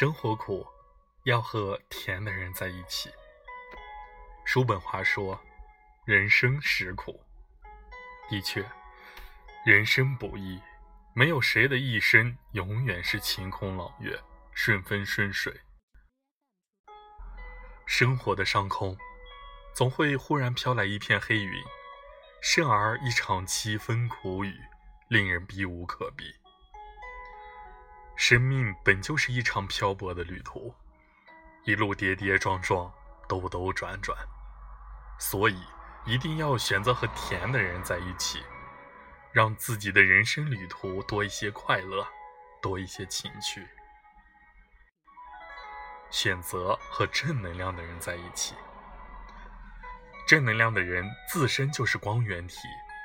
生活苦，要和甜的人在一起。叔本华说：“人生实苦。”的确，人生不易，没有谁的一生永远是晴空朗月、顺风顺水。生活的上空，总会忽然飘来一片黑云，甚而一场凄风苦雨，令人避无可避。生命本就是一场漂泊的旅途，一路跌跌撞撞，兜兜转转，所以一定要选择和甜的人在一起，让自己的人生旅途多一些快乐，多一些情趣。选择和正能量的人在一起，正能量的人自身就是光源体，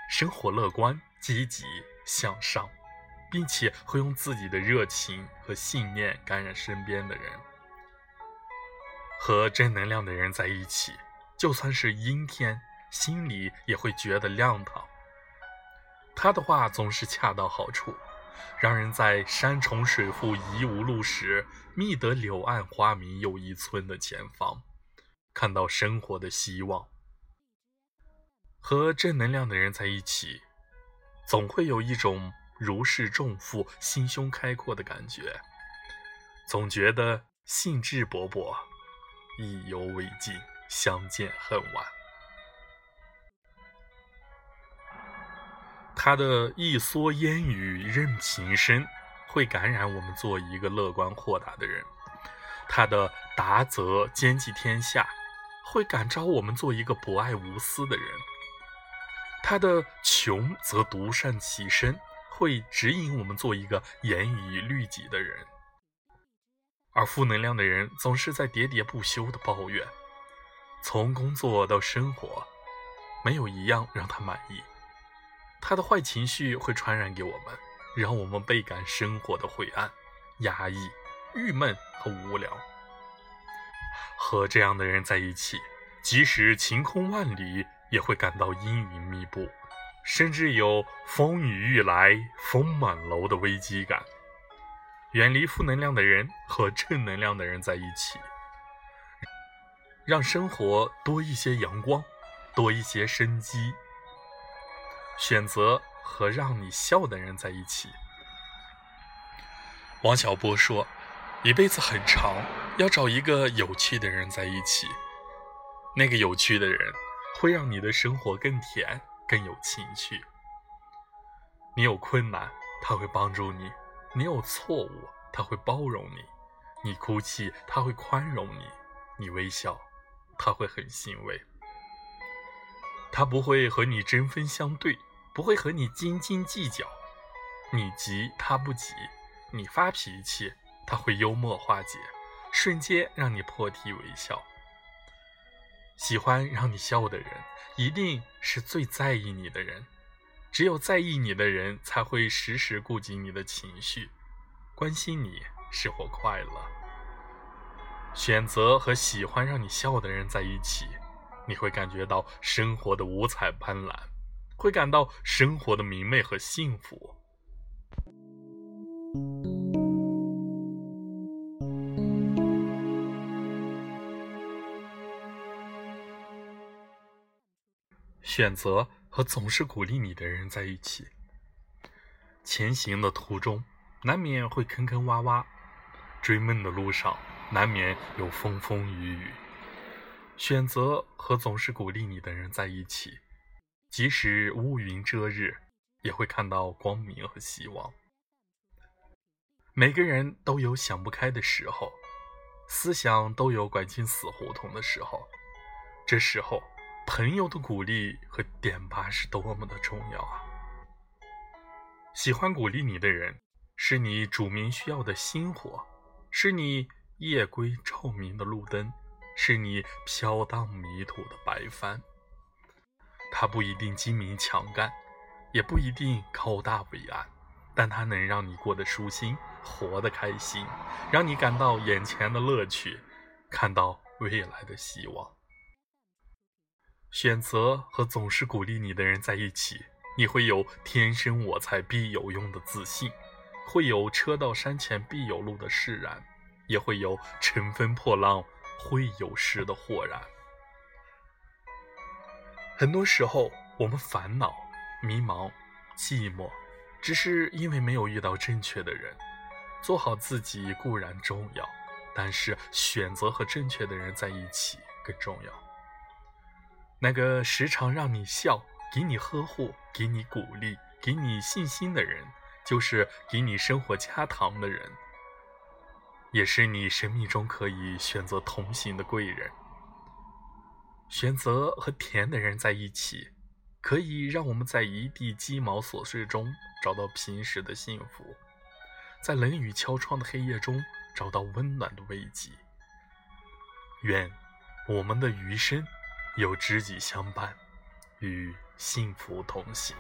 生活乐观、积极向上。并且会用自己的热情和信念感染身边的人。和正能量的人在一起，就算是阴天，心里也会觉得亮堂。他的话总是恰到好处，让人在山重水复疑无路时，觅得柳暗花明又一村的前方，看到生活的希望。和正能量的人在一起，总会有一种。如释重负、心胸开阔的感觉，总觉得兴致勃勃，意犹未尽，相见恨晚。他的一蓑烟雨任平生，会感染我们做一个乐观豁达的人；他的达则兼济天下，会感召我们做一个博爱无私的人；他的穷则独善其身。会指引我们做一个严以律己的人，而负能量的人总是在喋喋不休的抱怨，从工作到生活，没有一样让他满意。他的坏情绪会传染给我们，让我们倍感生活的灰暗、压抑、郁闷和无聊。和这样的人在一起，即使晴空万里，也会感到阴云密布。甚至有风雨欲来风满楼的危机感。远离负能量的人，和正能量的人在一起，让生活多一些阳光，多一些生机。选择和让你笑的人在一起。王小波说：“一辈子很长，要找一个有趣的人在一起。那个有趣的人，会让你的生活更甜。”更有情趣。你有困难，他会帮助你；你有错误，他会包容你；你哭泣，他会宽容你；你微笑，他会很欣慰。他不会和你针锋相对，不会和你斤斤计较。你急，他不急；你发脾气，他会幽默化解，瞬间让你破涕为笑。喜欢让你笑的人，一定是最在意你的人。只有在意你的人，才会时时顾及你的情绪，关心你是否快乐。选择和喜欢让你笑的人在一起，你会感觉到生活的五彩斑斓，会感到生活的明媚和幸福。选择和总是鼓励你的人在一起。前行的途中，难免会坑坑洼洼；追梦的路上，难免有风风雨雨。选择和总是鼓励你的人在一起，即使乌云遮日，也会看到光明和希望。每个人都有想不开的时候，思想都有拐进死胡同的时候，这时候。朋友的鼓励和点拔是多么的重要啊！喜欢鼓励你的人，是你主明需要的星火，是你夜归照明的路灯，是你飘荡迷途的白帆。他不一定精明强干，也不一定高大伟岸，但他能让你过得舒心，活得开心，让你感到眼前的乐趣，看到未来的希望。选择和总是鼓励你的人在一起，你会有天生我材必有用的自信，会有车到山前必有路的释然，也会有乘风破浪会有时的豁然。很多时候，我们烦恼、迷茫、寂寞，只是因为没有遇到正确的人。做好自己固然重要，但是选择和正确的人在一起更重要。那个时常让你笑、给你呵护、给你鼓励、给你信心的人，就是给你生活加糖的人，也是你生命中可以选择同行的贵人。选择和甜的人在一起，可以让我们在一地鸡毛琐碎中找到平时的幸福。在冷雨敲窗的黑夜中找到温暖的慰藉。愿我们的余生有知己相伴，与幸福同行。